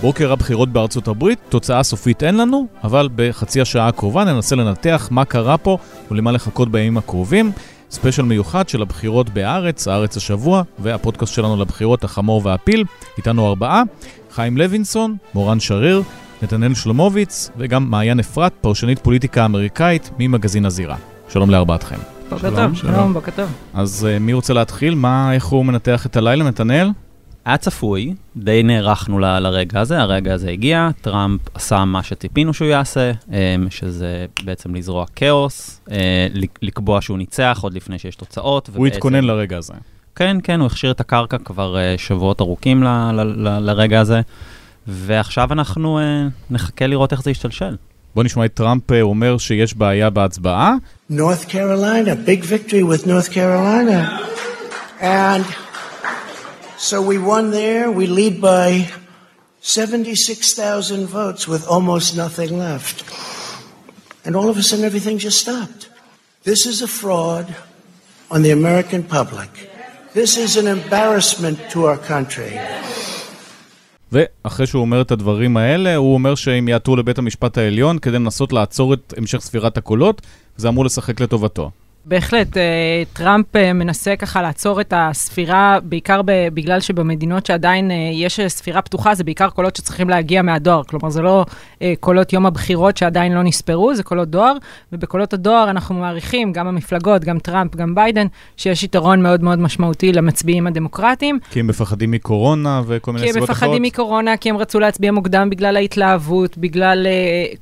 בוקר הבחירות בארצות הברית, תוצאה סופית אין לנו, אבל בחצי השעה הקרובה ננסה לנתח מה קרה פה ולמה לחכות בימים הקרובים. ספיישל מיוחד של הבחירות בארץ, הארץ השבוע, והפודקאסט שלנו לבחירות, החמור והפיל. איתנו ארבעה, חיים לוינסון, מורן שריר, נתנאל שלומוביץ, וגם מעיין אפרת, פרשנית פוליטיקה אמריקאית ממגזין הזירה. שלום לארבעתכם. בוקר טוב, שלום, בוקר טוב. אז uh, מי רוצה להתחיל? מה, איך הוא מנתח את הלילה, נתנאל? היה צפוי, די נערכנו ל, לרגע הזה, הרגע הזה הגיע, טראמפ עשה מה שציפינו שהוא יעשה, אמ, שזה בעצם לזרוע כאוס, אה, לקבוע שהוא ניצח עוד לפני שיש תוצאות. הוא התכונן לרגע הזה. כן, כן, הוא הכשיר את הקרקע כבר אה, שבועות ארוכים ל, ל, ל, לרגע הזה, ועכשיו אנחנו אה, נחכה לראות איך זה ישתלשל. בוא נשמע את טראמפ אומר שיש בעיה בהצבעה. North Carolina, big victory with North Carolina. And So we won there. We lead by 76,000 votes with almost nothing left. And all of a sudden, everything just stopped. This is a fraud on the American public. This is an embarrassment to our country. ואחרי שהוא אומר את הדברים האלה, הוא אומר שהם יעתרו לבית המשפט העליון כדי לנסות לעצור את המשך ספירת הקולות, זה אמור לשחק לטובתו. בהחלט, אה, טראמפ אה, מנסה ככה לעצור את הספירה, בעיקר בגלל שבמדינות שעדיין אה, יש ספירה פתוחה, זה בעיקר קולות שצריכים להגיע מהדואר. כלומר, זה לא קולות יום הבחירות שעדיין לא נספרו, זה קולות דואר, ובקולות הדואר אנחנו מעריכים, גם המפלגות, גם טראמפ, גם ביידן, שיש יתרון מאוד מאוד משמעותי למצביעים הדמוקרטיים. כי הם מפחדים מקורונה וכל מיני סיבות אחרות? כי הם מפחדים מקורונה, כי הם רצו להצביע מוקדם בגלל ההתלהבות, בגלל,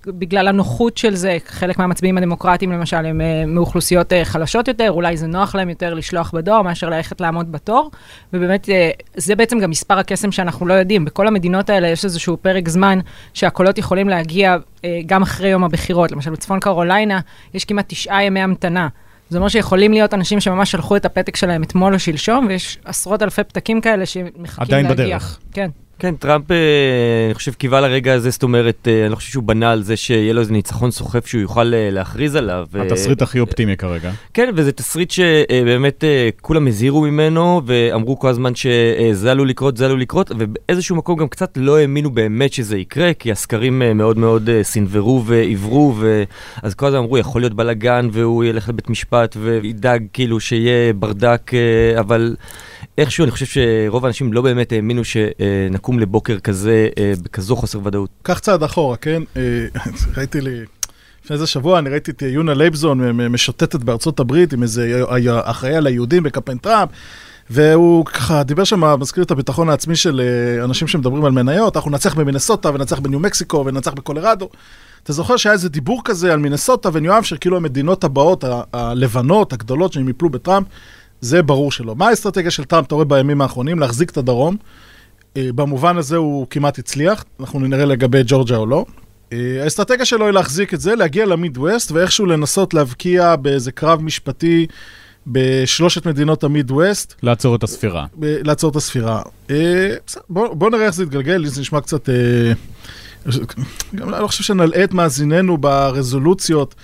בגלל הנוחות של זה. חלק מהמצביעים הדמוקרטיים, למשל, הם מאוכלוסיות חלשות יותר, אולי זה נוח להם יותר לשלוח בדואר מאשר ללכת לעמוד בתור. ובאמת, אה, זה בעצם גם מספר הקסם שאנחנו לא יודעים. בכל המדינות האלה יש איזשהו פרק זמן שהקולות יכולים להגיע אה, גם אחרי יום הבחירות. למשל, בצפון קרוליינה יש כמעט תשעה ימי המתנה. זה אומר שיכולים להיות אנשים שממש שלחו את הפתק שלהם אתמול או שלשום, ויש עשרות אלפי פתקים כאלה שמחכים להגיע. עדיין בדרך. כן. כן, טראמפ, אה, אני חושב, קיווה לרגע הזה, זאת אומרת, אה, אני לא חושב שהוא בנה על זה שיהיה לו איזה ניצחון סוחף שהוא יוכל אה, להכריז עליו. התסריט הכי אופטימי כרגע. כן, וזה תסריט שבאמת כולם הזהירו ממנו, ואמרו כל הזמן שזה עלול לקרות, זה עלול לקרות, ובאיזשהו מקום גם קצת לא האמינו באמת שזה יקרה, כי הסקרים מאוד מאוד סינוורו ועברו, אז כל הזמן אמרו, יכול להיות בלאגן, והוא ילך לבית משפט וידאג כאילו שיהיה ברדק, אבל... איכשהו אני חושב שרוב האנשים לא באמת האמינו שנקום לבוקר כזה, אה, בכזו חוסר ודאות. קח צעד אחורה, כן? אה, ראיתי לי... לפני איזה שבוע אני ראיתי את יונה לייבזון משוטטת בארצות הברית עם איזה אחראי על היהודים בקמפיין טראמפ. והוא ככה דיבר שם, מזכיר את הביטחון העצמי של אה, אנשים שמדברים על מניות, אנחנו ננצח במינסוטה וננצח בניו מקסיקו וננצח בקולרדו. אתה זוכר שהיה איזה דיבור כזה על מינסוטה וניו אמשר, כאילו המדינות הבאות, הלבנות, הגדולות, שהם יפלו בטראמפ, זה ברור שלא. מה האסטרטגיה של טראמפ, אתה רואה בימים האחרונים? להחזיק את הדרום. אה, במובן הזה הוא כמעט הצליח, אנחנו נראה לגבי ג'ורג'ה או לא. אה, האסטרטגיה שלו היא להחזיק את זה, להגיע למיד ווסט, ואיכשהו לנסות להבקיע באיזה קרב משפטי בשלושת מדינות המיד ווסט. לעצור את הספירה. לעצור את הספירה. אה, בוא, בוא נראה איך זה יתגלגל, זה נשמע קצת... גם לא חושב שנלאה את מאזיננו ברזולוציות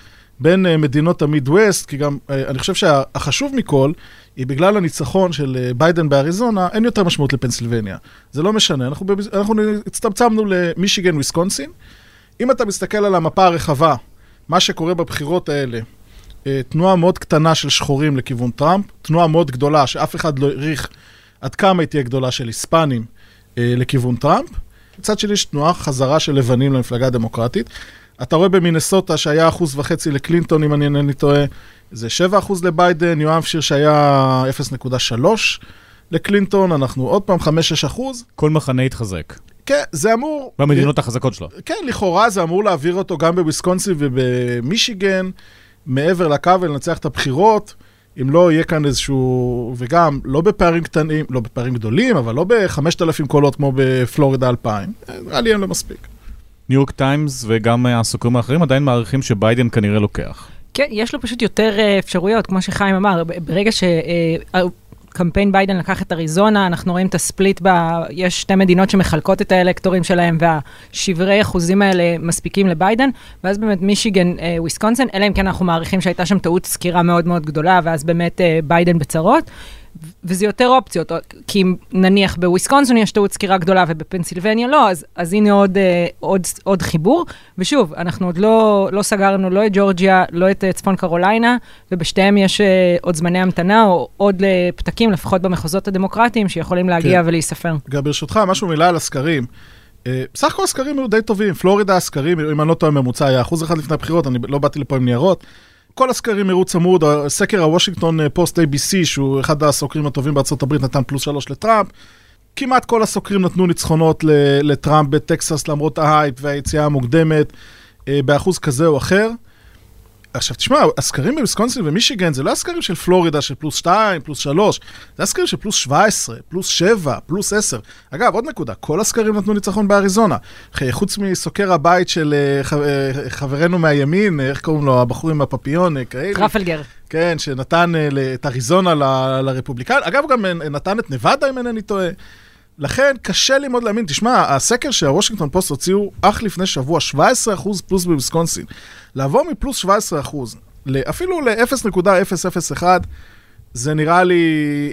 בין מדינות המיד ווסט, כי גם אני חושב שהחשוב מכל, היא בגלל הניצחון של אה, ביידן באריזונה, אין יותר משמעות לפנסילבניה. זה לא משנה, אנחנו, אנחנו הצטמצמנו למישיגן וויסקונסין. אם אתה מסתכל על המפה הרחבה, מה שקורה בבחירות האלה, אה, תנועה מאוד קטנה של שחורים לכיוון טראמפ, תנועה מאוד גדולה שאף אחד לא העריך עד כמה היא תהיה גדולה של היספנים אה, לכיוון טראמפ. מצד שני יש תנועה חזרה של לבנים למפלגה הדמוקרטית. אתה רואה במינסוטה שהיה אחוז וחצי לקלינטון, אם אני אינני טועה, זה 7% לביידן, יואב שיר שהיה 0.3 לקלינטון, אנחנו עוד פעם 5-6%. כל מחנה התחזק. כן, זה אמור... במדינות החזקות שלו. כן, לכאורה זה אמור להעביר אותו גם בוויסקונסין ובמישיגן, מעבר לקו ולנצח את הבחירות. אם לא יהיה כאן איזשהו, וגם לא בפערים קטנים, לא בפערים גדולים, אבל לא ב-5,000 קולות כמו בפלורידה 2000. נראה לי אין לו מספיק. ניו יורק טיימס וגם הסוקרים האחרים עדיין מעריכים שביידן כנראה לוקח. כן, יש לו פשוט יותר אה, אפשרויות, כמו שחיים אמר, ברגע שקמפיין אה, ביידן לקח את אריזונה, אנחנו רואים את ה split, ב... יש שתי מדינות שמחלקות את האלקטורים שלהם, והשברי אחוזים האלה מספיקים לביידן, ואז באמת מישיגן, אה, וויסקונסין, אלא אם כן אנחנו מעריכים שהייתה שם טעות סקירה מאוד מאוד גדולה, ואז באמת ביידן בצרות. וזה יותר אופציות, כי אם נניח בוויסקונסין יש טעות סקירה גדולה ובפנסילבניה לא, אז, אז הנה עוד, אה, עוד, עוד חיבור. ושוב, אנחנו עוד לא, לא סגרנו לא את ג'ורג'יה, לא את אה, צפון קרוליינה, ובשתיהם יש אה, עוד זמני המתנה, או עוד פתקים, לפחות במחוזות הדמוקרטיים, שיכולים להגיע כן. ולהיספר. גם ברשותך, משהו מילה על הסקרים. בסך הכל הסקרים היו די טובים, פלורידה הסקרים, אם אני לא טועה, ממוצע היה אחוז אחד לפני הבחירות, אני לא באתי לפה עם ניירות. כל הסקרים הראו צמוד, סקר הוושינגטון פוסט ABC, שהוא אחד הסוקרים הטובים בארצות הברית, נתן פלוס שלוש לטראמפ. כמעט כל הסוקרים נתנו ניצחונות לטראמפ בטקסס למרות ההייפ והיציאה המוקדמת, אה, באחוז כזה או אחר. עכשיו תשמע, הסקרים בוויסקונסין ומישיגן זה לא הסקרים של פלורידה של פלוס 2, פלוס 3, זה הסקרים של פלוס 17, פלוס 7, פלוס 10. אגב, עוד נקודה, כל הסקרים נתנו ניצחון באריזונה. חוץ מסוקר הבית של אה, חברנו מהימין, איך קוראים לו, הבחור עם הפפיון, כאלה. טרפלגר. כן, שנתן את אריזונה לרפובליקן. אגב, גם נתן את נבדה, אם אינני טועה. לכן קשה לי מאוד להאמין. תשמע, הסקר שהוושינגטון פוסט הוציאו אך לפני שבוע, 17% פלוס בוויסקונסין. לעבור מפלוס 17% אפילו ל-0.001, זה נראה לי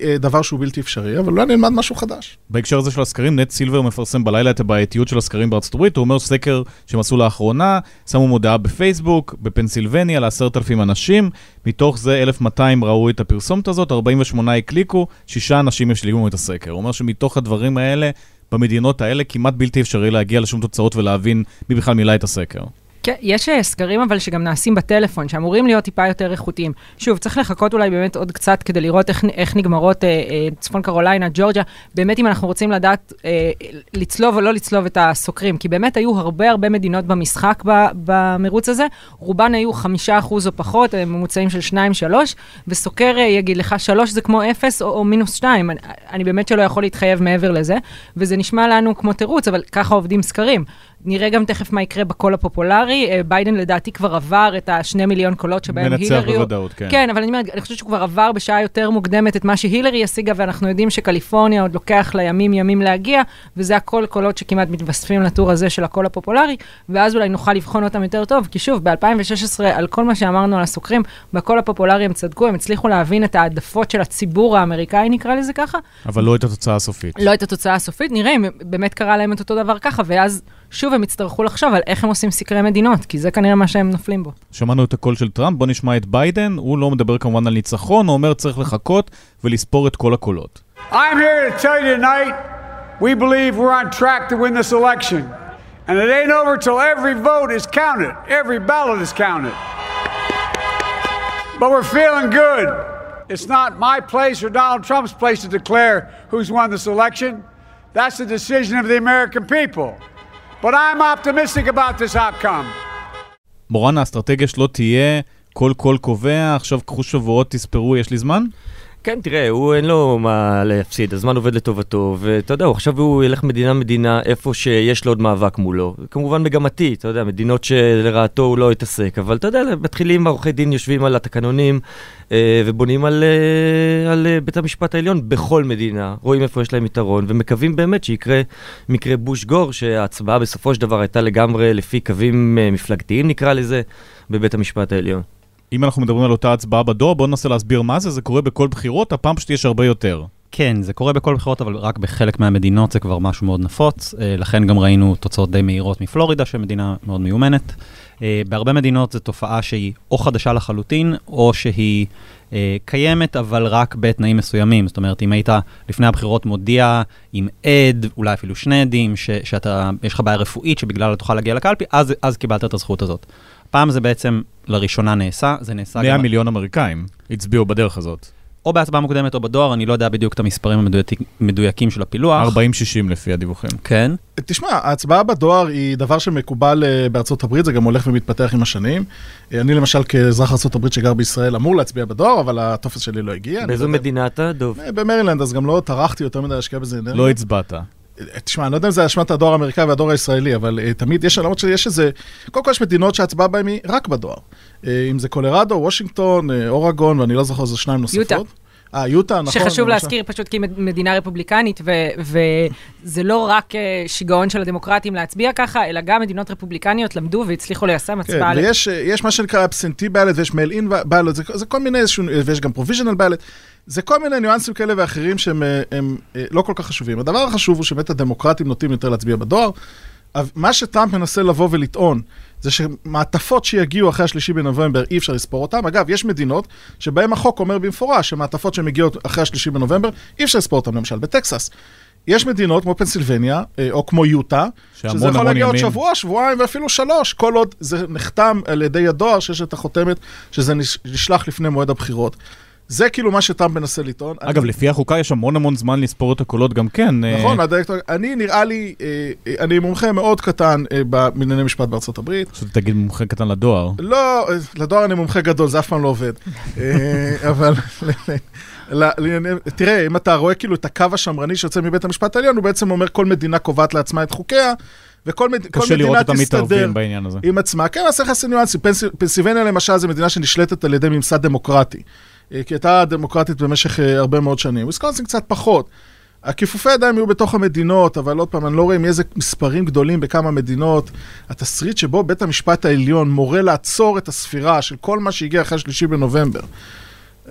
אה, דבר שהוא בלתי אפשרי, אבל אולי נלמד משהו חדש. בהקשר הזה של הסקרים, נייט סילבר מפרסם בלילה את הבעייתיות של הסקרים בארצות הברית. הוא אומר סקר שהם עשו לאחרונה, שמו מודעה בפייסבוק, בפנסילבניה, לעשרת אלפים אנשים. מתוך זה 1,200 ראו את הפרסומת הזאת, 48 הקליקו, שישה אנשים השלימו את הסקר. הוא אומר שמתוך הדברים האלה, במדינות האלה כמעט בלתי אפשרי להגיע לשום תוצאות ולהבין מי בכלל מילא את הסקר. כן, יש אה, סקרים אבל שגם נעשים בטלפון, שאמורים להיות טיפה יותר איכותיים. שוב, צריך לחכות אולי באמת עוד קצת כדי לראות איך, איך נגמרות אה, אה, צפון קרוליינה, ג'ורג'ה. באמת, אם אנחנו רוצים לדעת אה, לצלוב או לא לצלוב את הסוקרים, כי באמת היו הרבה הרבה מדינות במשחק ב, במרוץ הזה, רובן היו חמישה אחוז או פחות, אה, ממוצעים של שניים, שלוש, וסוקר אה, יגיד לך שלוש זה כמו אפס או, או מינוס שתיים. אני, אני באמת שלא יכול להתחייב מעבר לזה, וזה נשמע לנו כמו תירוץ, אבל ככה עובדים סקרים. נראה גם תכף מה יקרה בקול הפופולרי. אה, ביידן לדעתי כבר עבר את השני מיליון קולות שבהם הילרי... מנצח בוודאות, כן. כן, אבל אני אומרת, אני חושבת שהוא כבר עבר בשעה יותר מוקדמת את מה שהילרי השיגה, ואנחנו יודעים שקליפורניה עוד לוקח לה ימים ימים להגיע, וזה הכל קולות שכמעט מתווספים לטור הזה של הקול הפופולרי, ואז אולי נוכל לבחון אותם יותר טוב, כי שוב, ב-2016, על כל מה שאמרנו על הסוקרים, בקול הפופולרי הם צדקו, הם הצליחו להבין את העדפות של הציבור האמריקאי, נקרא לזה ככה. אבל לא את התוצאה הסופית. לא את התוצאה הסופית, נראה אם באמת קרה להם את אותו דבר ככה, ואז שוב הם יצטרכו לחשוב על איך הם עושים סקרי מדינות, כי זה כנראה מה שהם נופלים בו. שמענו את הקול של טראמפ, בוא נשמע את ביידן, הוא לא מדבר כמובן על ניצחון, הוא אומר צריך לחכות ולספור את כל הקולות. I'm here to tell you tonight, we believe we're on track to win this election. And it ain't over till every vote is counted, every ballot is counted. But we're feeling good. It's not my place or Donald Trump's place to declare who's won this election. That's the decision of the American people. But I'm optimistic about this outcome. מורן, האסטרטגיה שלו תהיה כל קול קובע, עכשיו קחו שבועות, תספרו, יש לי זמן? כן, תראה, הוא אין לו מה להפסיד, הזמן עובד לטובתו, ואתה יודע, עכשיו הוא ילך מדינה-מדינה איפה שיש לו עוד מאבק מולו. כמובן מגמתי, אתה יודע, מדינות שלרעתו הוא לא יתעסק, אבל אתה יודע, מתחילים עורכי דין, יושבים על התקנונים אה, ובונים על, אה, על אה, בית המשפט העליון בכל מדינה, רואים איפה יש להם יתרון, ומקווים באמת שיקרה מקרה בוש גור, שההצבעה בסופו של דבר הייתה לגמרי לפי קווים אה, מפלגתיים, נקרא לזה, בבית המשפט העליון. אם אנחנו מדברים על אותה הצבעה בדואר, בואו ננסה להסביר מה זה, זה קורה בכל בחירות, הפעם פשוט יש הרבה יותר. כן, זה קורה בכל בחירות, אבל רק בחלק מהמדינות זה כבר משהו מאוד נפוץ. אה, לכן גם ראינו תוצאות די מהירות מפלורידה, שמדינה מאוד מיומנת. אה, בהרבה מדינות זו תופעה שהיא או חדשה לחלוטין, או שהיא אה, קיימת, אבל רק בתנאים מסוימים. זאת אומרת, אם היית לפני הבחירות מודיע עם עד, אולי אפילו שני עדים, שאתה, יש לך בעיה רפואית שבגללה תוכל להגיע לקלפי, אז, אז קיבלת את הזכות הזאת. פעם זה בעצם לראשונה נעשה, זה נעשה 100 גם... מיליון אמריקאים הצביעו בדרך הזאת. או בהצבעה מוקדמת או בדואר, אני לא יודע בדיוק את המספרים המדויקים של הפילוח. 40-60 לפי הדיווחים. כן. תשמע, ההצבעה בדואר היא דבר שמקובל אה, בארצות הברית, זה גם הולך ומתפתח עם השנים. אה, אני למשל כאזרח ארצות הברית שגר בישראל אמור להצביע בדואר, אבל הטופס שלי לא הגיע. באיזו מדינה אתה, דוב? אה, במרילנד, אז גם לא טרחתי יותר מדי להשקיע בזה אנרגיה. לא הצבעת. תשמע, אני לא יודע אם זה אשמת הדואר האמריקאי והדואר הישראלי, אבל אה, תמיד יש, למרות שיש איזה, קודם כל יש מדינות שההצבעה בהן היא רק בדואר. אה, אם זה קולרדו, וושינגטון, אה, אורגון, ואני לא זוכר איזה שניים נוספות. יוטה. אה, יוטה, נכון. שחשוב למשל. להזכיר פשוט כי היא מדינה רפובליקנית, ו- וזה לא רק אה, שיגעון של הדמוקרטים להצביע ככה, אלא גם מדינות רפובליקניות למדו והצליחו ליישם כן, הצבעה. ויש אה, יש מה שנקרא absentee ballot ויש mail-in ballot, זה, זה כל מיני איזשהו, ויש גם provisional ballot. זה כל מיני ניואנסים כאלה ואחרים שהם אה, הם, אה, לא כל כך חשובים. הדבר החשוב הוא שבאמת הדמוקרטים נוטים יותר להצביע בדואר. מה שטראמפ מנסה לבוא ולטעון, זה שמעטפות שיגיעו אחרי השלישי בנובמבר, אי אפשר לספור אותן. אגב, יש מדינות שבהן החוק אומר במפורש שמעטפות שמגיעות אחרי השלישי בנובמבר, אי אפשר לספור אותן, למשל בטקסס. יש מדינות כמו פנסילבניה, אה, או כמו יוטה, שזה יכול להגיע עוד. שבוע, שבועיים ואפילו שלוש, כל עוד זה נחתם על ידי הדואר, שיש את החותמת שזה נש- נשלח לפני מועד הבחירות. זה כאילו מה שטראמפ מנסה לטעון. אגב, אני- לפי החוקה יש המון המון זמן לספור את הקולות גם כן. אה, נכון, הדירקטור, אני נראה לי, אה, אה, אני מומחה מאוד קטן אה, בענייני משפט בארצות הברית. פשוט תגיד מומחה קטן לדואר. לא, אה, לדואר אני מומחה גדול, זה אף פעם לא עובד. אה, אבל תראה, אם אתה רואה כאילו את הקו השמרני שיוצא מבית המשפט העליון, הוא בעצם אומר כל מדינה קובעת לעצמה את חוקיה, וכל מד- מדינה אותם תסתדר מתערבים בעניין הזה. עם עצמה. כן, אז צריך לעשות ניואנסים. פנס- פנסילבניה למשל זו מדינה שנשלטת על ידי ממסד דמוקרטי. אה, כי הייתה דמוקרטית במשך אה, הרבה מאוד שנים. וויסקונסין קצת פחות. הכיפופי ידיים יהיו בתוך המדינות, אבל עוד פעם, אני לא רואה עם איזה מספרים גדולים בכמה מדינות. התסריט שבו בית המשפט העליון מורה לעצור את הספירה של כל מה שהגיע אחרי השלישי בנובמבר,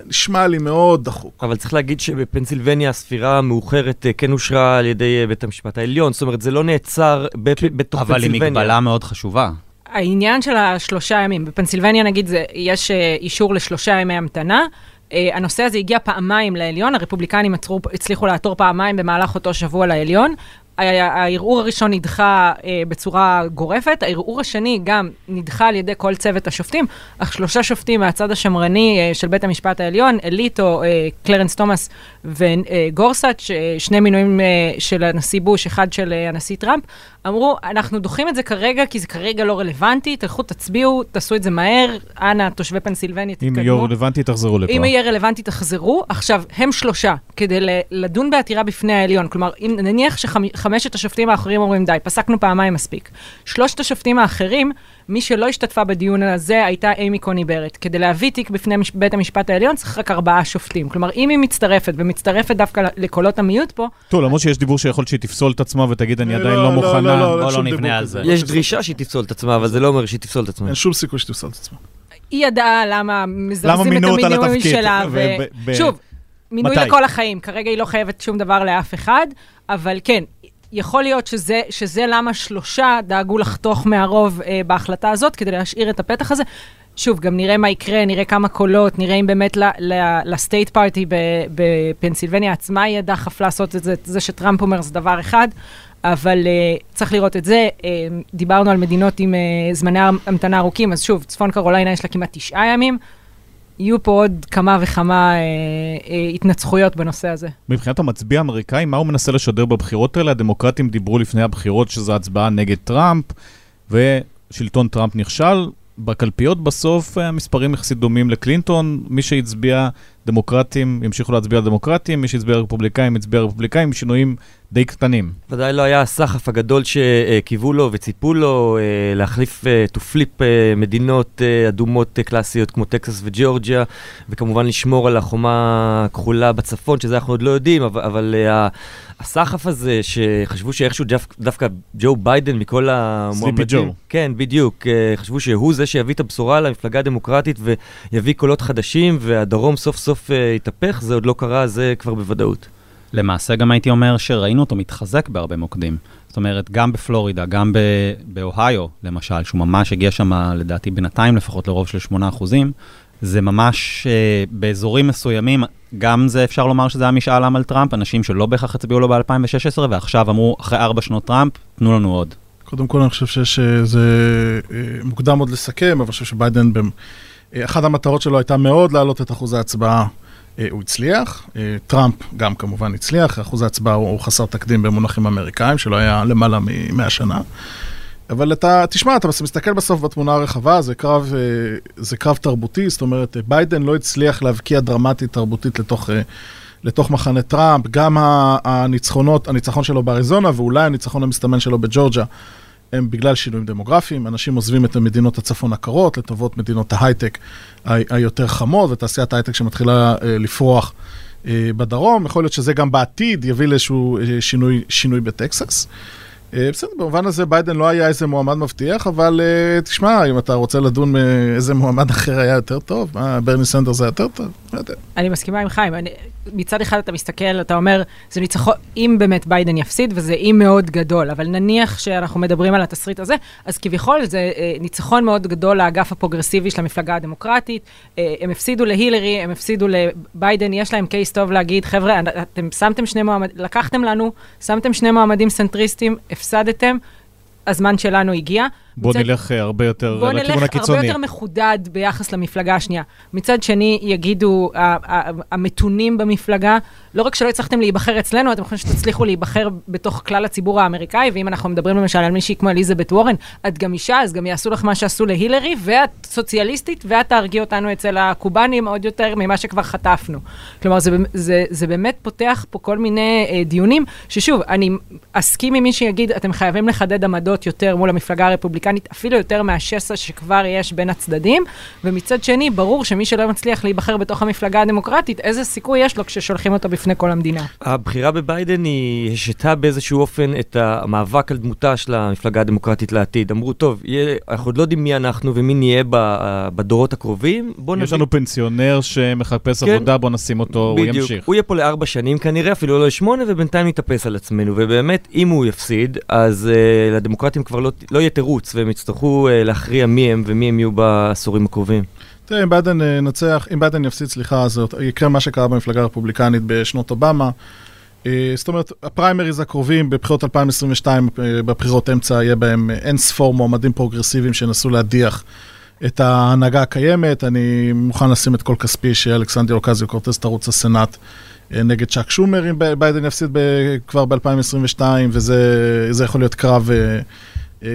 נשמע לי מאוד דחוק. אבל צריך להגיד שבפנסילבניה הספירה המאוחרת אה, כן אושרה על ידי בית המשפט העליון, זאת אומרת זה לא נעצר בפ- בתוך אבל היא פנסילבניה. מגבלה מאוד חשובה. העניין של השלושה ימים, בפנסילבניה נגיד זה, יש אה, אישור לשלושה ימי המתנה. אה, הנושא הזה הגיע פעמיים לעליון, הרפובליקנים עצרו, הצליחו לעתור פעמיים במהלך אותו שבוע לעליון. הערעור הראשון נדחה אה, בצורה גורפת, הערעור השני גם נדחה על ידי כל צוות השופטים, אך שלושה שופטים מהצד השמרני אה, של בית המשפט העליון, אליטו, אה, קלרנס תומאס וגורסאץ', אה, שני מינויים אה, של הנשיא בוש, אחד של אה, הנשיא טראמפ, אמרו, אנחנו דוחים את זה כרגע, כי זה כרגע לא רלוונטי, תלכו, תצביעו, תעשו את זה מהר, אנא, תושבי פנסילבניה, אם תתקדמו. יהיה רלוונטי, תחזרו לפה. אם יהיה רלוונטי, תחזרו. עכשיו, הם שלושה, כדי לדון בעתירה בפני העליון. כלומר, אם נניח שחמשת השופטים האחרים אומרים, די, פסקנו פעמיים מספיק. שלושת השופטים האחרים, מי שלא השתתפה בדיון הזה הייתה אימי קוני ברט. כדי להביא תיק בפני מש- בית המשפט העליון צריך רק ארבעה שופטים. כלומר, אם היא מצטרפת, ומצטרפת דווקא לקולות המיעוט פה, טוב, למרות שיש דיבור שיכול שהיא תפסול את עצמה ותגיד, אני לא, עדיין לא, לא לא, מוכנה. בוא לא נבנה על. זה. יש. דרישה שהיא תפסול את עצמה, אבל זה לא אומר שהיא תפסול את עצמה. אין שום סיכוי שתפסול את עצמה. היא ידעה למה מזרזים את המינוי? שלה, ו- ב- ב- ושוב, מינוי? לכל החיים, כרגע היא לא חייבת שום דבר לאף אחד, אבל כן, יכול להיות שזה, שזה למה שלושה דאגו לחתוך מהרוב אה, בהחלטה הזאת, כדי להשאיר את הפתח הזה. שוב, גם נראה מה יקרה, נראה כמה קולות, נראה אם באמת לסטייט פארטי בפנסילבניה עצמה יהיה דחף לעשות את זה, זה שטראמפ אומר זה דבר אחד, אבל uh, צריך לראות את זה. Uh, דיברנו על מדינות עם uh, זמני המתנה ארוכים, אז שוב, צפון קרוליינה יש לה כמעט תשעה ימים. יהיו פה עוד כמה וכמה אה, אה, התנצחויות בנושא הזה. מבחינת המצביע האמריקאי, מה הוא מנסה לשדר בבחירות האלה? הדמוקרטים דיברו לפני הבחירות שזו הצבעה נגד טראמפ, ושלטון טראמפ נכשל. בקלפיות בסוף אה, המספרים יחסית דומים לקלינטון, מי שהצביע דמוקרטים ימשיכו להצביע דמוקרטים, מי שהצביע רפובליקאים יצביע רפובליקאים, עם שינויים די קטנים. ודאי לא היה הסחף הגדול שקיוו לו וציפו לו אה, להחליף אה, to flip אה, מדינות אה, אדומות אה, קלאסיות כמו טקסס וג'ורג'יה, וכמובן לשמור על החומה הכחולה בצפון, שזה אנחנו עוד לא יודעים, אבל, אבל אה, הסחף הזה שחשבו שאיכשהו דו, דווקא ג'ו ביידן מכל המועמדים, ג'ו. כן, בדיוק, אה, חשבו שהוא זה שיביא את הבשורה למפלגה הדמוקרטית ויביא קולות חדשים, והדרום סוף סוף אה, יתהפך, זה עוד לא קרה, זה כבר בוודאות. למעשה גם הייתי אומר שראינו אותו מתחזק בהרבה מוקדים. זאת אומרת, גם בפלורידה, גם ב- באוהיו, למשל, שהוא ממש הגיע שם, לדעתי, בינתיים לפחות לרוב של 8%, זה ממש אה, באזורים מסוימים, גם זה אפשר לומר שזה היה משאל עם על טראמפ, אנשים שלא בהכרח הצביעו לו ב-2016, ועכשיו אמרו, אחרי ארבע שנות טראמפ, תנו לנו עוד. קודם כל אני חושב שיש אה, זה אה, מוקדם עוד לסכם, אבל אני חושב שביידן, במ- אה, אחת המטרות שלו הייתה מאוד להעלות את אחוז ההצבעה. אה, הוא הצליח, אה, טראמפ גם כמובן הצליח, אחוז ההצבעה הוא חסר תקדים במונחים אמריקאים, שלא היה למעלה מ-100 שנה. אבל אתה, תשמע, אתה מסתכל בסוף בתמונה הרחבה, זה קרב, אה, זה קרב תרבותי, זאת אומרת, אה, ביידן לא הצליח להבקיע דרמטית תרבותית לתוך, אה, לתוך מחנה טראמפ, גם הניצחונות, הניצחון שלו באריזונה ואולי הניצחון המסתמן שלו בג'ורג'ה, הם בגלל שינויים דמוגרפיים, אנשים עוזבים את מדינות הצפון הקרות לטובת מדינות ההייטק היותר חמות, ותעשיית ההייטק שמתחילה אה, לפרוח אה, בדרום, יכול להיות שזה גם בעתיד יביא לאיזשהו אה, שינוי, שינוי בטקסס. בסדר, במובן הזה ביידן לא היה איזה מועמד מבטיח, אבל תשמע, אם אתה רוצה לדון באיזה מועמד אחר היה יותר טוב, מה, ברני סנדרס היה יותר טוב? אני מסכימה עם חיים. אני, מצד אחד אתה מסתכל, אתה אומר, זה ניצחון, אם באמת ביידן יפסיד, וזה אם מאוד גדול, אבל נניח שאנחנו מדברים על התסריט הזה, אז כביכול זה אה, ניצחון מאוד גדול לאגף הפרוגרסיבי של המפלגה הדמוקרטית. אה, הם הפסידו להילרי, הם הפסידו לביידן, יש להם case טוב להגיד, חבר'ה, אתם שמתם שני מועמדים, לקחתם לנו, שמתם שני מועמדים סנטריסטים, הפסדתם, הזמן שלנו הגיע. בוא מצד- נלך אה, הרבה יותר בוא לכיוון נלך הקיצוני. הרבה יותר מחודד ביחס למפלגה השנייה. מצד שני, יגידו המתונים במפלגה, לא רק שלא הצלחתם להיבחר אצלנו, אתם חושבים שתצליחו להיבחר בתוך כלל הציבור האמריקאי, ואם אנחנו מדברים למשל על מישהי כמו אליזבת וורן, את גם אישה, אז גם יעשו לך מה שעשו להילרי, ואת סוציאליסטית, ואת תהרגי אותנו אצל הקובנים עוד יותר ממה שכבר חטפנו. כלומר, זה, זה, זה באמת פותח פה כל מיני אה, דיונים, ששוב, אני אסכים עם מי שיגיד, אתם חייבים לחדד עמדות יותר מול המפלגה הרפובליקנית, אפילו יותר מהשסע שכבר יש בין הצדדים, ומצד שני, ברור שמי שלא מצליח להיבחר בתוך המפלגה הדמוקרטית, איזה סיכוי יש לו כששולחים אותו בפני כל המדינה. הבחירה בביידן היא השתה באיזשהו אופן את המאבק על דמותה של המפלגה הדמוקרטית לעתיד. אמרו, טוב, יהיה, אנחנו עוד לא יודעים מי אנחנו ומי נהיה בדורות הקרובים, בואו יש לנו פנסיונר שמחפש כן. עבודה, בוא נשים אותו, הוא בדיוק. ימשיך. הוא יהיה פה לארבע שנים כנראה, אפילו לא לשמונה, ובינתיים נתאפס על עצמנו. ובאמת, אם הוא יפסיד, אז אה, לדמוקרטים כבר לא, לא יהיה תירוץ, והם יצטרכו אה, להכריע מי הם ומי הם יהיו בעשורים הקרובים. תראה, אם ביידן אה, נצח, אם ביידן יפסיד, סליחה, אז יקרה מה שקרה במפלגה הרפובליקנית בשנות אובמה. אה, זאת אומרת, הפריימריז הקרובים בבחירות 2022, אה, בבחירות אמצע, יהיה בהם אה, אין ספור מועמדים פרוגרסיביים שינסו להדיח את ההנהגה הקיימת. אני מוכן לשים את כל כספי שאלכסנדריה אוקסיו קורטז תרוץ לסנאט אה, נגד צ'אק שומר, אם ביידן יפסיד כבר ב-2022, וזה זה יכול להיות קרב, אה, אה,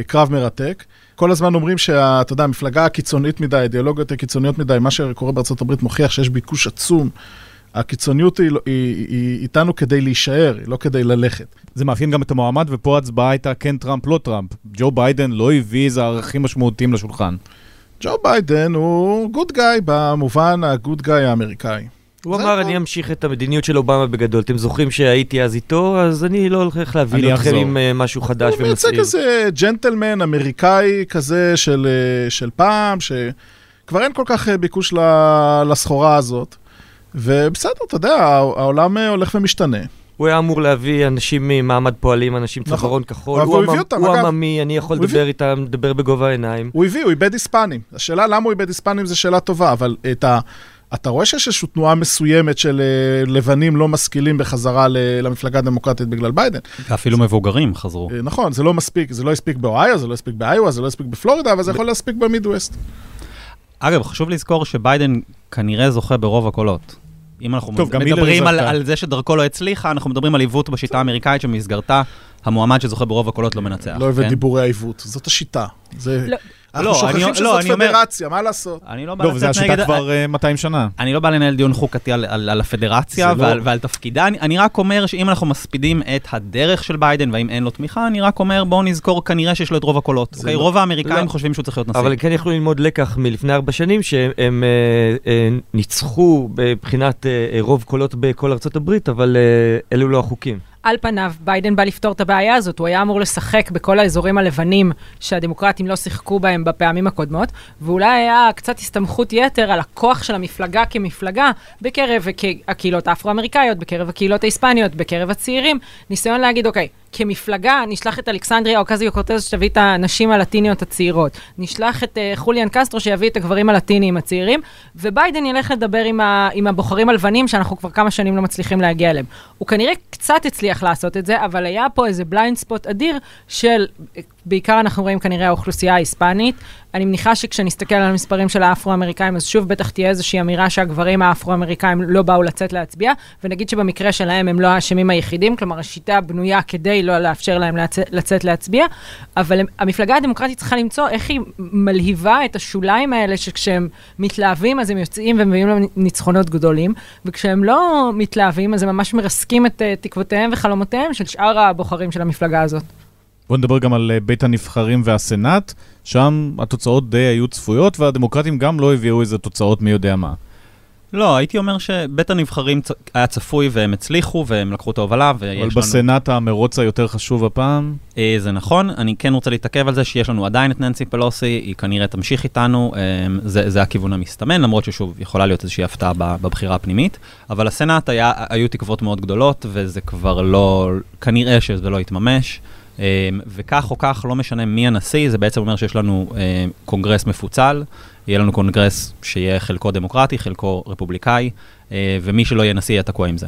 קרב מרתק. כל הזמן אומרים שאתה יודע, המפלגה הקיצונית מדי, האידיאולוגיות הקיצוניות מדי, מה שקורה בארצות הברית מוכיח שיש ביקוש עצום. הקיצוניות היא, לא- היא, היא, היא איתנו כדי להישאר, היא לא כדי ללכת. זה מאפיין גם את המועמד, ופה ההצבעה הייתה כן טראמפ, לא טראמפ. ג'ו ביידן לא הביא איזה ערכים משמעותיים לשולחן. ג'ו ביידן הוא good guy במובן ה good guy האמריקאי. הוא זה אמר. אני אמשיך את המדיניות של אובמה בגדול. אתם זוכרים שהייתי אז איתו, אז אני לא הולך להביא אתכם. עם אה, משהו חדש הוא מייצג. איזה ג'נטלמן אמריקאי כזה של, אה, של פעם, שכבר אין כל כך אה, ביקוש לסחורה הזאת. ובסדר, אתה יודע, העולם הולך ומשתנה. הוא היה אמור להביא אנשים ממעמד פועלים, אנשים נכון. צווארון כחול. הוא הוא הביא עממ- אותם, הוא אגב. עממי, אני יכול הוא לדבר איתם, לדבר בגובה העיניים. הוא הביא, הוא איבד היספנים. השאלה למה הוא איבד היספנים זו שאלה טובה, אבל את ה... אתה רואה שיש איזושהי תנועה מסוימת של אה, לבנים לא משכילים בחזרה למפלגה הדמוקרטית בגלל ביידן. ואפילו מבוגרים חזרו. אה, נכון, זה לא מספיק, זה לא הספיק באוהיו, זה לא הספיק באיואה, זה לא הספיק בפלורידה, אבל זה יכול להספיק במידווסט. אגב, חשוב לזכור שביידן כנראה זוכה ברוב הקולות. אם אנחנו טוב, מדברים על. על זה שדרכו לא הצליחה, אנחנו מדברים על עיוות בשיטה האמריקאית שבמסגרתה המועמד שזוכה ברוב הקולות לא מנצח. לא אוהב את כן? דיבורי העיוות, זאת השיטה. לא. אנחנו לא, שוכחים אני- שזאת לא, אומר- פדרציה, מה לעשות? אני לא בא לא, וזו לצאת השיטה נגד... כבר אה, 200 שנה. אני לא בא לנהל דיון חוקתי על, על, על הפדרציה לא- ועל, ועל תפקידה, אני, אני רק אומר שאם אנחנו מספידים את הדרך של ביידן והאם אין לו תמיכה, אני רק אומר בואו נזכור כנראה שיש לו את רוב הקולות. אוקיי? לא- רוב האמריקאים לא. חושבים שהוא צריך להיות נשיא. אבל כן יכלו ללמוד לקח מלפני ארבע שנים, שהם אה, אה, ניצחו בבחינת אה, אה, רוב קולות בכל ארצות הברית, אבל אה, אלו לא החוקים. על פניו, ביידן בא לפתור את הבעיה הזאת, הוא היה אמור לשחק בכל האזורים הלבנים שהדמוקרטים לא שיחקו בהם בפעמים הקודמות, ואולי היה קצת הסתמכות יתר על הכוח של המפלגה כמפלגה בקרב הקהילות האפרו-אמריקאיות, בקרב הקהילות ההיספניות, בקרב הצעירים, ניסיון להגיד, אוקיי, כמפלגה נשלח את אלכסנדריה אוקזיו קורטז שתביא את הנשים הלטיניות הצעירות, נשלח את uh, חוליאן קסטרו שיביא את הגברים הלטיניים הצעירים, וביידן ילך לדבר עם, ה, עם הבוחרים הלבנים שאנחנו כבר כמה שנים לא מצליחים להגיע אליהם. הוא כנראה קצת הצליח לעשות את זה, אבל היה פה איזה בליינד ספוט אדיר של, בעיקר אנחנו רואים כנראה האוכלוסייה ההיספנית. אני מניחה שכשנסתכל על המספרים של האפרו-אמריקאים, אז שוב בטח תהיה איזושהי אמירה שהגברים האפרו-אמריקאים לא באו לצאת להצביע, ונגיד שבמקרה שלהם הם לא האשמים היחידים, כלומר השיטה בנויה כדי לא לאפשר להם לצאת, לצאת להצביע, אבל הם, המפלגה הדמוקרטית צריכה למצוא איך היא מלהיבה את השוליים האלה, שכשהם מתלהבים אז הם יוצאים ומביאים להם ניצחונות גדולים, וכשהם לא מתלהבים אז הם ממש מרסקים את uh, תקוותיהם וחלומותיהם של שאר הבוחרים של המפלגה הזאת. בואו נדבר גם על אה, בית הנבחרים והסנאט, שם התוצאות די היו צפויות, והדמוקרטים גם לא הביאו איזה תוצאות מי יודע מה. לא, הייתי אומר שבית הנבחרים צ- היה צפוי והם הצליחו והם לקחו את ההובלה ויש אבל לנו... בסנאט המרוץ היותר חשוב הפעם. אה, זה נכון, אני כן רוצה להתעכב על זה שיש לנו עדיין את ננסי פלוסי, היא כנראה תמשיך איתנו, אה, זה, זה הכיוון המסתמן, למרות ששוב, יכולה להיות איזושהי הפתעה בבחירה הפנימית, אבל הסנאט היה, היו תקוות מאוד גדולות, וזה כבר לא, כנראה שזה לא יתממש. אה, וכך או כך, לא משנה מי הנשיא, זה בעצם אומר שיש לנו אה, קונגרס מפוצל, יהיה לנו קונגרס שיהיה חלקו דמוקרטי, חלקו רפובליקאי, אה, ומי שלא יהיה נשיא יהיה תקוע עם זה.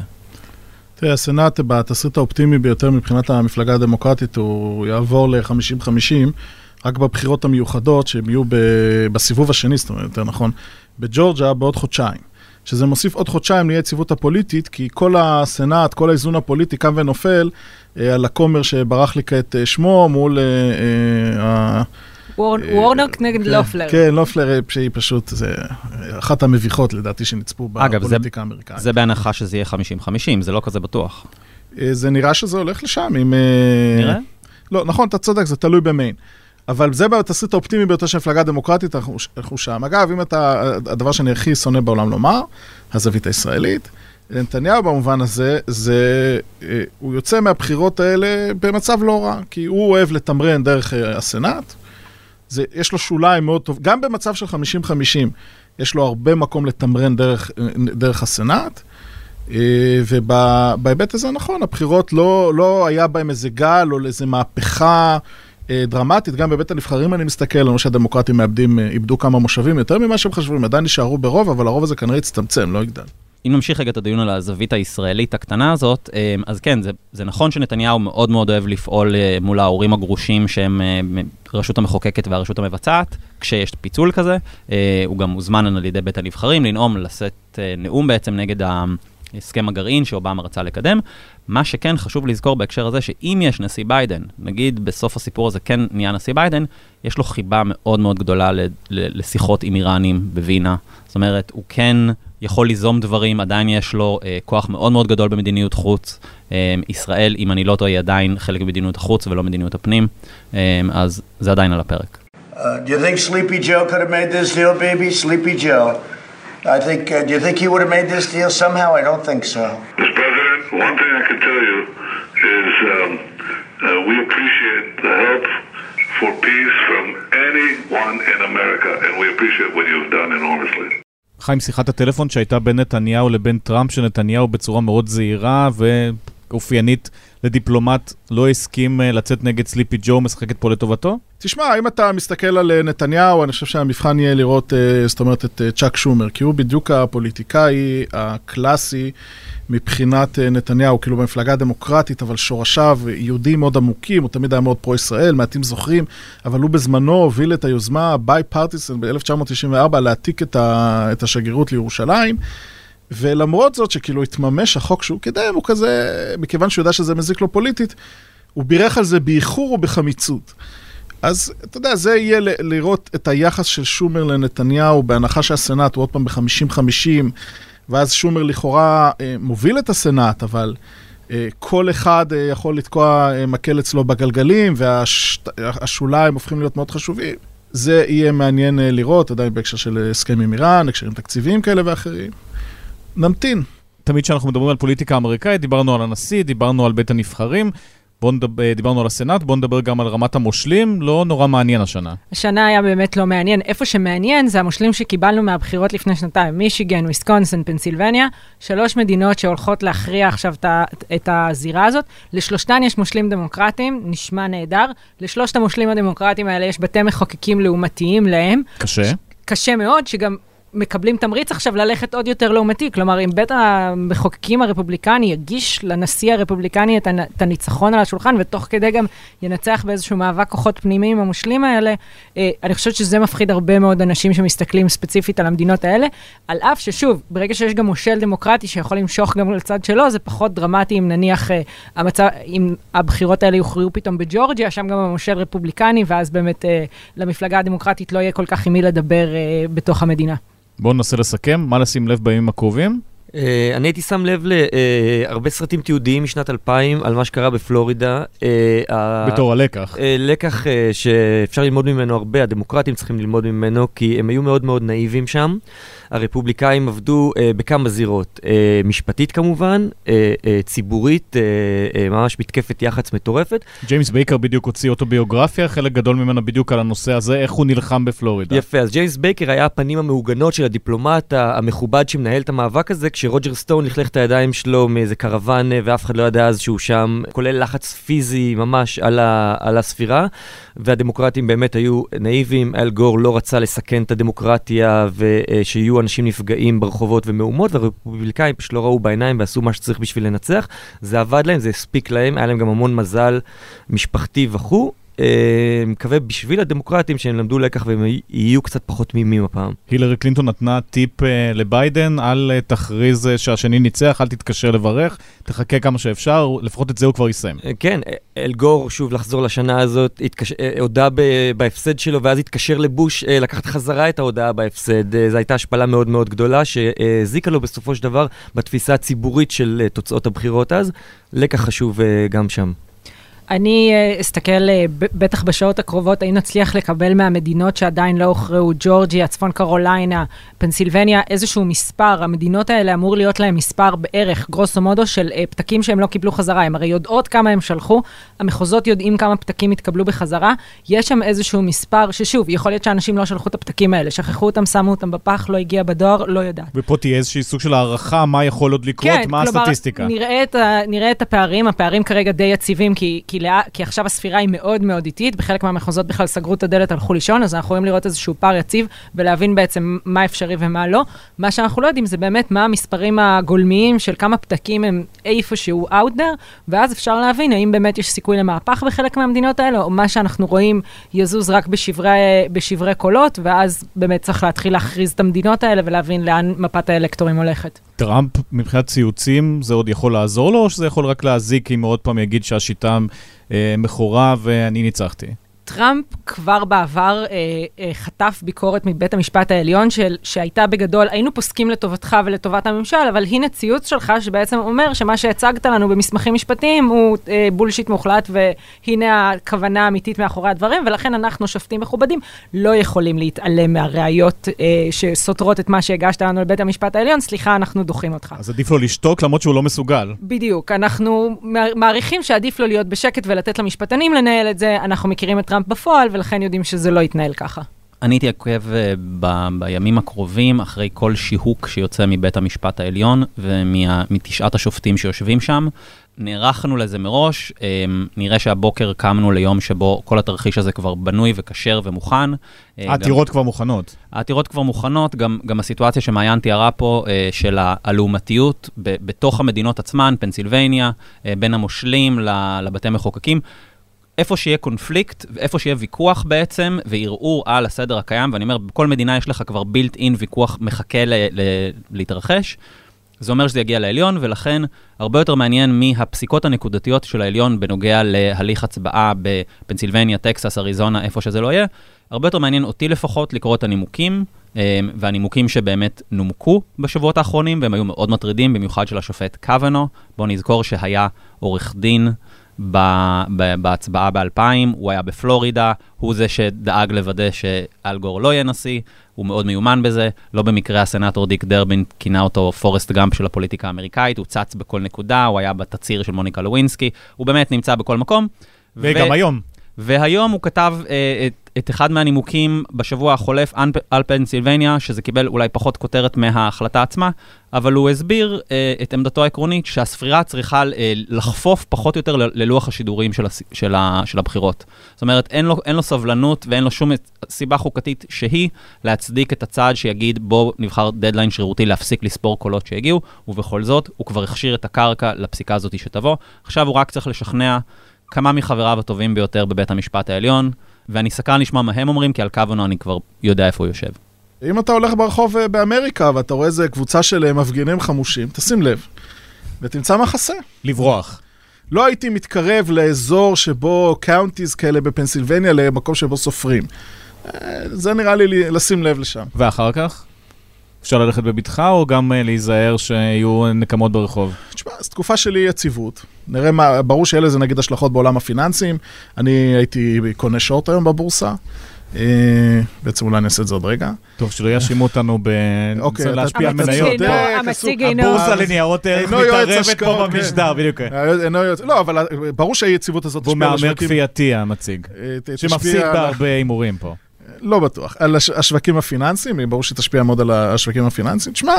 תראה, הסנאט בתסריט האופטימי ביותר מבחינת המפלגה הדמוקרטית, הוא יעבור ל-50-50, רק בבחירות המיוחדות שהם יהיו בסיבוב השני, זאת אומרת, יותר נכון, בג'ורג'ה בעוד חודשיים. שזה מוסיף עוד חודשיים ליציבות הפוליטית, כי כל הסנאט, כל האיזון הפוליטי קם ונופל אה, על הכומר שברח לי כעת אה, שמו מול... אה, אה, אה, וורנוק נגד כן, לופלר. כן, לופלר, אה, שהיא פשוט, זה אחת המביכות לדעתי שנצפו אגב, זה- בפוליטיקה האמריקאית. זה בהנחה שזה יהיה 50-50, זה לא כזה בטוח. אה, זה נראה שזה הולך לשם, אם... אה, נראה? לא, נכון, אתה צודק, זה תלוי במיין. אבל זה בתסריט האופטימי ביותר של המפלגה הדמוקרטית, אנחנו, שם. אגב, אם אתה, הדבר שאני הכי שונא בעולם לומר, הזווית הישראלית, נתניהו במובן הזה, זה, אה, הוא יוצא מהבחירות האלה במצב לא רע, כי הוא אוהב לתמרן דרך אה, הסנאט, זה, יש לו שוליים מאוד טוב, גם במצב של 50-50, יש לו הרבה מקום לתמרן דרך, אה, דרך הסנאט. ובהיבט הזה נכון, הבחירות לא, לא היה בהם איזה גל או איזה מהפכה דרמטית, גם בבית הנבחרים אני מסתכל, רואה שהדמוקרטים מאבדים, אה, איבדו כמה מושבים יותר ממה שהם חשבו, הם עדיין נשארו ברוב, אבל הרוב הזה כנראה יצטמצם, לא יגדל. אם נמשיך רגע את הדיון על הזווית הישראלית הקטנה הזאת, אה, אז כן, זה, זה נכון שנתניהו מאוד מאוד אוהב לפעול אה, מול ההורים הגרושים שהם אה, הרשות המחוקקת והרשות המבצעת, כשיש פיצול כזה. אה, הוא גם מוזמן על ידי בית הנבחרים לנאום, לשאת אה, נאום בעצם נגד הסכם הגרעין שאובמה רצה לקדם. מה שכן חשוב לזכור בהקשר הזה, שאם יש נשיא ביידן, נגיד בסוף הסיפור הזה כן נהיה נשיא ביידן, יש לו חיבה מאוד מאוד גדולה לשיחות עם איראנים בווינה. זאת אומרת, הוא כן יכול ליזום דברים, עדיין יש לו אה, כוח מאוד מאוד גדול במדיניות חוץ. אה, ישראל, אם אני לא טועה, היא עדיין חלק ממדיניות החוץ ולא מדיניות הפנים, אה, אז זה עדיין על הפרק. Uh, do you think Sleepy Joe could have made this deal, baby? Sleepy Joe. I think. Uh, do you think he would have made this deal somehow? I don't think so. Mr. President, one thing I can tell you is um, uh, we appreciate the help for peace from anyone in America, and we appreciate what you've done enormously. חיים, שיחת הטלפון שהייתה בין נתניהו לבין טראמפ, שנתניהו בצורה מאוד זהירה ואופיינית לדיפלומט לא הסכים אה, לצאת נגד סליפי ג'ו, משחקת פה לטובתו? תשמע, אם אתה מסתכל על אה, נתניהו, אני חושב שהמבחן יהיה לראות, אה, זאת אומרת, את אה, צ'אק שומר, כי הוא בדיוק הפוליטיקאי הקלאסי מבחינת נתניהו, כאילו במפלגה הדמוקרטית, אבל שורשיו יהודים מאוד עמוקים, הוא תמיד היה מאוד פרו-ישראל, מעטים זוכרים, אבל הוא בזמנו הוביל את היוזמה ביי פרטיסן ב-1994 להעתיק את, ה, את השגרירות לירושלים. ולמרות זאת שכאילו התממש החוק שהוא קידם, הוא כזה, מכיוון שהוא יודע שזה מזיק לו פוליטית, הוא בירך על זה באיחור ובחמיצות. אז אתה יודע, זה יהיה ל- לראות את היחס של שומר לנתניהו, בהנחה שהסנאט הוא עוד פעם ב-50-50, ואז שומר לכאורה אה, מוביל את הסנאט, אבל אה, כל אחד אה, יכול לתקוע אה, מקל אצלו בגלגלים, והשוליים הופכים להיות מאוד חשובים. זה יהיה מעניין אה, לראות, עדיין בהקשר של הסכם עם איראן, הקשרים תקציביים כאלה ואחרים. נמתין. תמיד כשאנחנו מדברים על פוליטיקה אמריקאית, דיברנו על הנשיא, דיברנו על בית הנבחרים, בואו נדבר, דיברנו על הסנאט, בואו נדבר גם על רמת המושלים, לא נורא מעניין השנה. השנה היה באמת לא מעניין. איפה שמעניין זה המושלים שקיבלנו מהבחירות לפני שנתיים, מישיגן, וויסקונסין, פנסילבניה, שלוש מדינות שהולכות להכריע עכשיו את ה- את הזירה הזאת. לשלושתן יש מושלים דמוקרטיים, נשמע נהדר. לשלושת המושלים הדמוקרטיים האלה יש בתי מחוקקים לעומתיים להם. קשה. קשה מאוד, שגם מקבלים תמריץ עכשיו ללכת עוד יותר לעומתי. כלומר, אם בית המחוקקים הרפובליקני יגיש לנשיא הרפובליקני את, הנ- את הניצחון על השולחן, ותוך כדי גם ינצח באיזשהו מאבק כוחות פנימי עם המושלים האלה, אה, אני חושבת שזה מפחיד הרבה מאוד אנשים שמסתכלים ספציפית על המדינות האלה. על אף ששוב, ברגע שיש גם מושל דמוקרטי שיכול למשוך גם לצד שלו, זה פחות דרמטי אם נניח אה, המצב, אם הבחירות האלה יוכרעו פתאום בג'ורג'יה, שם גם המושל רפובליקני, ואז באמת אה, למפלגה הדמוקרטית לא יהיה כל כך עם מי לדבר בתוך המדינה. בואו ננסה לסכם, מה לשים לב בימים הקרובים? אה, אני הייתי שם לב להרבה סרטים תיעודיים משנת 2000 על מה שקרה בפלורידה. אה, בתור הלקח. אה, לקח אה, שאפשר ללמוד ממנו הרבה, הדמוקרטים צריכים ללמוד ממנו, כי הם היו מאוד מאוד נאיבים שם. הרפובליקאים עבדו אה, בכמה זירות, אה, משפטית כמובן, אה, אה, ציבורית, אה, אה, ממש מתקפת יח"צ מטורפת. ג'יימס בייקר בדיוק הוציא אוטוביוגרפיה, חלק גדול ממנה בדיוק על הנושא הזה, איך הוא נלחם בפלורידה. יפה, אז ג'יימס בייקר היה הפנים המהוגנות של הדיפלומט המכובד שמנהל את המאבק הזה, כשרוג'ר סטון מלכלך את הידיים שלו מאיזה קרוון ואף אחד לא ידע אז שהוא שם, כולל לחץ פיזי ממש על, ה, על הספירה, והדמוקרטים באמת היו נאיבים, אל גור לא רצה לסכן את הדמוקרטיה ושיהיו אנשים נפגעים ברחובות ומהומות, והרפובליקאים פשוט לא ראו בעיניים ועשו מה שצריך בשביל לנצח. זה עבד להם, זה הספיק להם, היה להם גם המון מזל משפחתי וכו'. אה, מקווה בשביל הדמוקרטים שהם למדו לקח והם יהיו קצת פחות תמימים הפעם. הילרי קלינטון נתנה טיפ אה, לביידן, אל אה, תכריז שהשני ניצח, אל תתקשר לברך, תחכה כמה שאפשר, לפחות את זה הוא כבר יסיים. כן, אלגור, שוב לחזור לשנה הזאת, התקש... הודה. בהפסד שלו ואז התקשר לבוש לקחת חזרה את ההודעה בהפסד. זו הייתה השפלה מאוד מאוד גדולה שהזיקה לו בסופו של דבר בתפיסה הציבורית של תוצאות הבחירות אז. לקח חשוב גם שם. אני אה, אסתכל, אה, בטח בשעות הקרובות, האם נצליח לקבל מהמדינות שעדיין לא הוכרעו, ג'ורג'יה, צפון קרוליינה, פנסילבניה, איזשהו מספר. המדינות האלה אמור להיות להם מספר בערך, גרוסו מודו, של אה, פתקים שהם לא קיבלו חזרה. הם הרי יודעות כמה הם שלחו, המחוזות יודעים כמה פתקים התקבלו בחזרה. יש שם איזשהו מספר, ששוב, יכול להיות שאנשים לא שלחו את הפתקים האלה, שכחו אותם, שמו אותם בפח, לא הגיע בדואר, לא יודעת. ופה תהיה איזושהי סוג של הערכה מה יכול עוד לקרות, מה כלומר, הסטטיסטיקה. נראה את, נראה את הפערים, הפערים כרגע די יציבים, כי, כי, לאה, כי עכשיו הספירה היא מאוד מאוד איטית, בחלק מהמחוזות בכלל סגרו את הדלת, הלכו לישון, אז אנחנו יכולים לראות איזשהו פער יציב ולהבין בעצם מה אפשרי ומה לא. מה שאנחנו לא יודעים זה באמת מה המספרים הגולמיים של כמה פתקים הם איפשהו out there, ואז אפשר להבין האם באמת יש סיכוי למהפך בחלק מהמדינות האלה, או מה שאנחנו רואים יזוז רק בשברי, בשברי קולות, ואז באמת צריך להתחיל להכריז את המדינות האלה ולהבין לאן מפת האלקטורים הולכת. טראמפ, מבחינת ציוצים, זה עוד יכול לעזור לו, או שזה יכול רק להזיק אם הוא עוד פעם יגיד שהשיטה אה, מכורה ואני ניצחתי? טראמפ כבר בעבר אה, אה, חטף ביקורת מבית המשפט העליון של, שהייתה בגדול, היינו פוסקים לטובתך ולטובת הממשל, אבל הנה ציוץ שלך שבעצם אומר שמה שהצגת לנו במסמכים משפטיים הוא אה, בולשיט מוחלט והנה הכוונה האמיתית מאחורי הדברים, ולכן אנחנו שופטים מכובדים לא יכולים להתעלם מהראיות אה, שסותרות את מה שהגשת לנו לבית המשפט העליון, סליחה, אנחנו דוחים אותך. אז עדיף לו לשתוק למרות שהוא לא מסוגל. בדיוק, אנחנו מעריכים שעדיף לו להיות בשקט ולתת למשפטנים לנהל את זה, אנחנו מכירים את טראמפ בפועל, ולכן יודעים שזה לא יתנהל ככה. אני הייתי עוקב uh, ב- בימים הקרובים אחרי כל שיהוק שיוצא מבית המשפט העליון ומתשעת השופטים שיושבים שם. נערכנו לזה מראש, um, נראה שהבוקר קמנו ליום שבו כל התרחיש הזה כבר בנוי וכשר ומוכן. אה, העתירות כבר מוכנות. העתירות כבר מוכנות, גם, גם הסיטואציה שמעיין תיארה פה של הלעומתיות בתוך המדינות עצמן, פנסילבניה, בין המושלים לבתי מחוקקים. איפה שיהיה קונפליקט, איפה שיהיה ויכוח בעצם, וערעור על הסדר הקיים, ואני אומר, בכל מדינה יש לך כבר בילט אין ויכוח מחכה ל- ל- להתרחש, זה אומר שזה יגיע לעליון, ולכן הרבה יותר מעניין מהפסיקות הנקודתיות של העליון בנוגע להליך הצבעה בפנסילבניה, טקסס, אריזונה, איפה שזה לא יהיה. הרבה יותר מעניין אותי לפחות לקרוא את הנימוקים, והנימוקים שבאמת נומקו בשבועות האחרונים, והם היו מאוד מטרידים, במיוחד של השופט קוונו. בואו נזכור שהיה עורך דין בהצבעה ב-2000, הוא היה בפלורידה, הוא זה שדאג לוודא שאל גור לא יהיה נשיא, הוא מאוד מיומן בזה, לא במקרה הסנאטור דיק דרבין כינה אותו פורסט גאמפ של הפוליטיקה האמריקאית, הוא צץ בכל נקודה, הוא היה בתצהיר של מוניקה לווינסקי, הוא באמת נמצא בכל מקום. וגם ו- היום. והיום הוא כתב אה, את, את אחד מהנימוקים בשבוע החולף על פנסילבניה, שזה קיבל אולי פחות כותרת מההחלטה עצמה, אבל הוא הסביר אה, את עמדתו העקרונית שהספירה צריכה אה, לחפוף פחות או יותר ללוח השידורים של, הס, של, ה, של הבחירות. זאת אומרת, אין לו, אין לו סבלנות ואין לו שום סיבה חוקתית שהיא להצדיק את הצעד שיגיד בוא נבחר דדליין שרירותי להפסיק לספור קולות שהגיעו, ובכל זאת הוא כבר הכשיר את הקרקע לפסיקה הזאת שתבוא. עכשיו הוא רק צריך לשכנע כמה מחבריו הטובים ביותר בבית המשפט העליון, ואני סקרן לשמוע מה הם אומרים, כי על קוונו אני כבר יודע איפה הוא יושב. אם אתה הולך ברחוב באמריקה ואתה רואה איזה קבוצה של מפגינים חמושים, תשים לב, ותמצא מחסה. לברוח. לא הייתי מתקרב לאזור שבו counties כאלה בפנסילבניה, למקום שבו סופרים. זה נראה לי לשים לב לשם. ואחר כך? אפשר ללכת בבטחה, או גם אה, להיזהר שיהיו נקמות ברחוב? תשמע, זו תקופה של יציבות. נראה מה, ברור שאלה לזה נגיד השלכות בעולם הפיננסים. אני הייתי קונה שורט היום בבורסה. אה, בעצם אולי אני אעשה את זה עוד רגע. טוב, שלא יאשימו אותנו ב... אוקיי, צריך אתה- להשפיע על מניות. המציג אינו- הבורסה לניירות ערך מתערבת פה כן. במשדר, בדיוק. אינו יועץ- לא, אבל ברור שהאי-יציבות הזאת והוא תשפיע על מהמר השווקים. כפייתי, המציג. אה, שמפסיד בהרבה הימורים פה. לא בטוח. על הש- השווקים הפיננסיים, ברור שתשפיע מאוד על השווקים הפיננסיים. תשמע,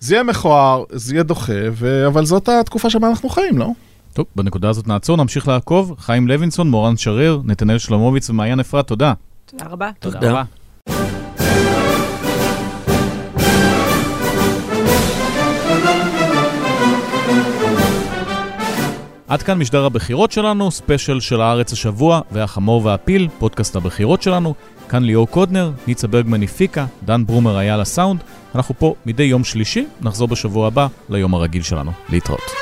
זה יהיה מכוער, זה יהיה דוחה, ו... אבל זאת התקופה שבה אנחנו חיים, לא? טוב, בנקודה הזאת נעצור, נמשיך לעקוב. חיים לוינסון, מורן שריר, נתנאל שלמוביץ ומעיין אפרת, תודה. תודה רבה. תודה. רבה. עד כאן משדר הבחירות שלנו, ספיישל של הארץ השבוע והחמור והפיל, פודקאסט הבחירות שלנו. כאן ליאור קודנר, ניצה ברגמן הפיקה, דן ברומר היה לסאונד. אנחנו פה מדי יום שלישי, נחזור בשבוע הבא ליום הרגיל שלנו. להתראות.